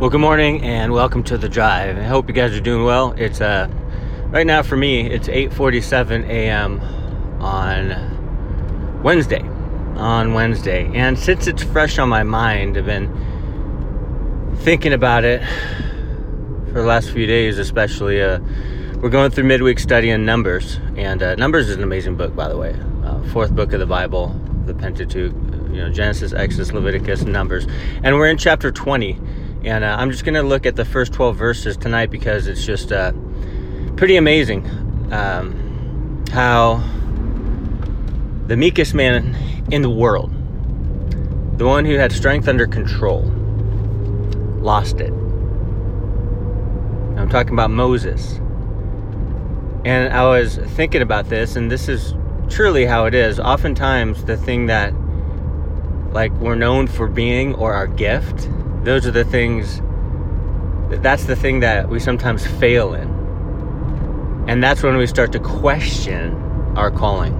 Well, good morning and welcome to the drive. I hope you guys are doing well. It's uh, right now for me, it's 8:47 a.m. on Wednesday. On Wednesday, and since it's fresh on my mind, I've been thinking about it for the last few days, especially. Uh, we're going through midweek study in Numbers, and uh, Numbers is an amazing book, by the way. Uh, fourth book of the Bible, the Pentateuch. You know, Genesis, Exodus, Leviticus, Numbers, and we're in chapter 20 and uh, I'm just going to look at the first 12 verses tonight because it's just uh, pretty amazing um, how the meekest man in the world, the one who had strength under control, lost it. I'm talking about Moses. And I was thinking about this, and this is truly how it is. Oftentimes, the thing that like we're known for being or our gift those are the things that's the thing that we sometimes fail in. And that's when we start to question our calling.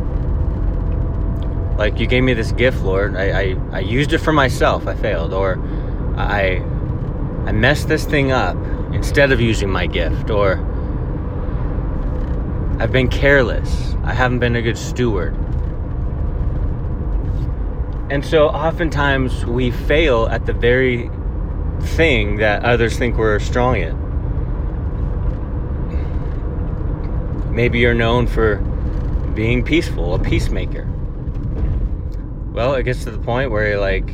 Like you gave me this gift lord. I i, I used it for myself. I failed. Or i i messed this thing up instead of using my gift. Or i've been careless. I haven't been a good steward. And so oftentimes we fail at the very thing that others think we're strong in. Maybe you're known for being peaceful, a peacemaker. Well, it gets to the point where you're like,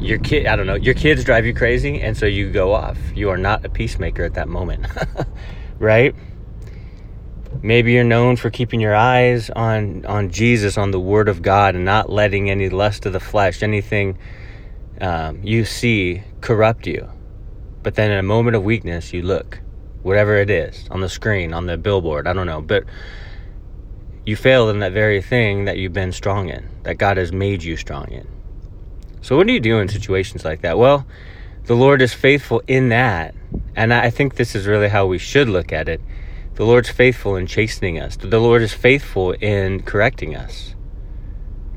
your kid, I don't know, your kids drive you crazy, and so you go off. You are not a peacemaker at that moment, right? Maybe you're known for keeping your eyes on on Jesus, on the Word of God, and not letting any lust of the flesh, anything um, you see corrupt you. But then in a moment of weakness, you look, whatever it is, on the screen, on the billboard, I don't know. But you fail in that very thing that you've been strong in, that God has made you strong in. So, what do you do in situations like that? Well, the Lord is faithful in that. And I think this is really how we should look at it. The Lord's faithful in chastening us, the Lord is faithful in correcting us.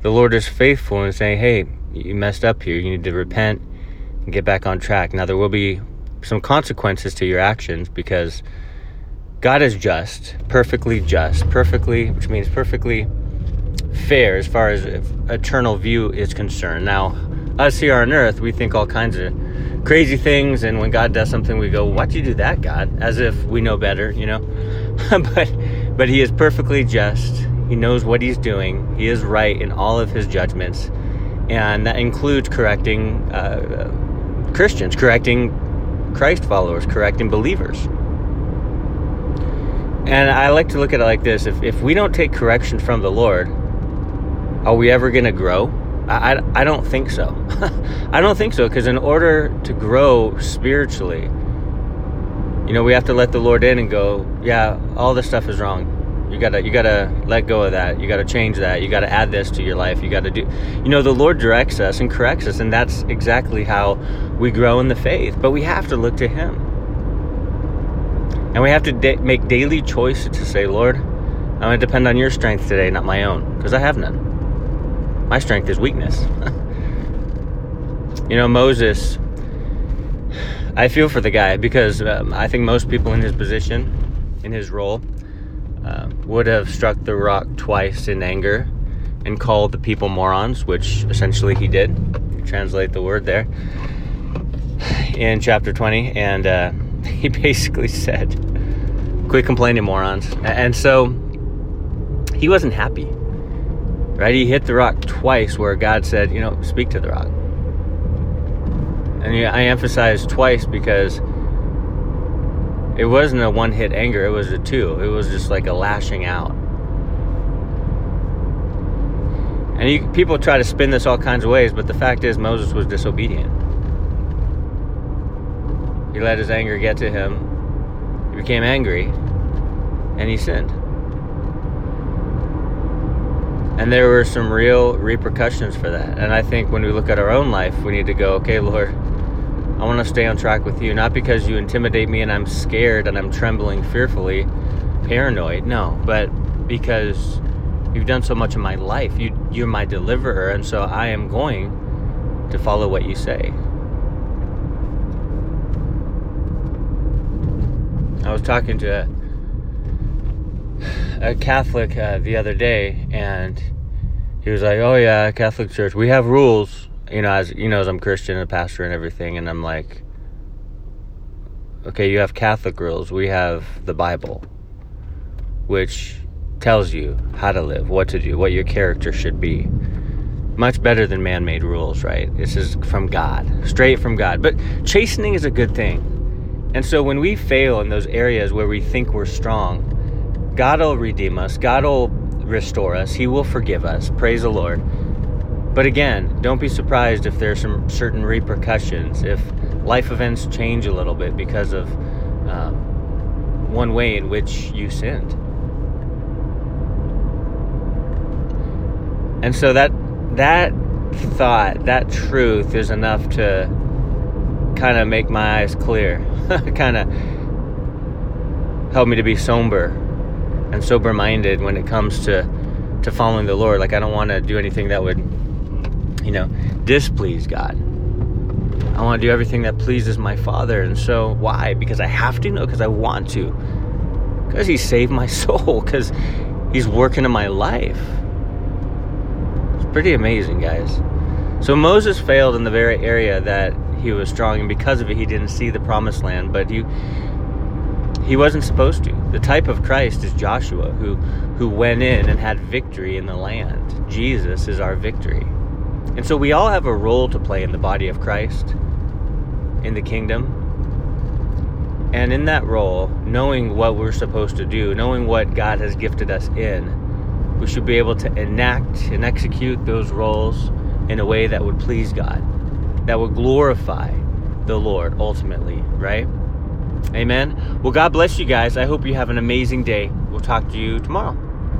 The Lord is faithful in saying, hey, you messed up here. You need to repent and get back on track. Now, there will be some consequences to your actions because God is just, perfectly just, perfectly, which means perfectly fair as far as eternal view is concerned. Now, us here on earth, we think all kinds of crazy things, and when God does something, we go, "Why'd you do that, God?" As if we know better, you know. but, but He is perfectly just. He knows what He's doing. He is right in all of His judgments, and that includes correcting uh, Christians, correcting Christ followers, correcting believers. And I like to look at it like this if, if we don't take correction from the Lord, are we ever going to grow? I, I, I, don't think so. I don't think so because in order to grow spiritually, you know, we have to let the Lord in and go, yeah, all this stuff is wrong. You gotta you gotta let go of that. You gotta change that. You gotta add this to your life. You gotta do. You know, the Lord directs us and corrects us, and that's exactly how we grow in the faith. But we have to look to Him, and we have to da- make daily choices to say, Lord, I'm gonna depend on Your strength today, not my own, because I have none. My strength is weakness. you know, Moses. I feel for the guy because um, I think most people in his position, in his role, uh, would have struck the rock twice in anger and called the people morons, which essentially he did. Translate the word there in chapter 20. And uh, he basically said, Quit complaining, morons. And so he wasn't happy, right? He hit the rock twice where God said, You know, speak to the rock. And I emphasize twice because it wasn't a one hit anger, it was a two. It was just like a lashing out. And you, people try to spin this all kinds of ways, but the fact is, Moses was disobedient. He let his anger get to him. He became angry, and he sinned. And there were some real repercussions for that. And I think when we look at our own life, we need to go, okay, Lord, I want to stay on track with you, not because you intimidate me and I'm scared and I'm trembling fearfully, paranoid. No, but because you've done so much in my life. You you're my deliverer, and so I am going to follow what you say. I was talking to a, a Catholic uh, the other day, and he was like, "Oh yeah, Catholic Church, we have rules." You know, as you know, as I'm Christian and a pastor and everything, and I'm like, "Okay, you have Catholic rules. We have the Bible, which tells you how to live, what to do, what your character should be." much better than man made rules, right? This is from God, straight from God. But chastening is a good thing. And so when we fail in those areas where we think we're strong, God will redeem us, God will restore us, He will forgive us. Praise the Lord. But again, don't be surprised if there's some certain repercussions, if life events change a little bit because of um, one way in which you sinned. And so that that thought, that truth is enough to kind of make my eyes clear, kind of help me to be somber and sober minded when it comes to to following the Lord. Like I don't want to do anything that would you know, displease God. I want to do everything that pleases my Father. And so why? Because I have to? No, because I want to. Because he saved my soul, because he's working in my life It's pretty amazing, guys. So Moses failed in the very area that he was strong, and because of it, he didn't see the promised land. But he he wasn't supposed to. The type of Christ is Joshua, who who went in and had victory in the land. Jesus is our victory, and so we all have a role to play in the body of Christ, in the kingdom. And in that role, knowing what we're supposed to do, knowing what God has gifted us in, we should be able to enact and execute those roles in a way that would please God, that would glorify the Lord ultimately, right? Amen. Well, God bless you guys. I hope you have an amazing day. We'll talk to you tomorrow.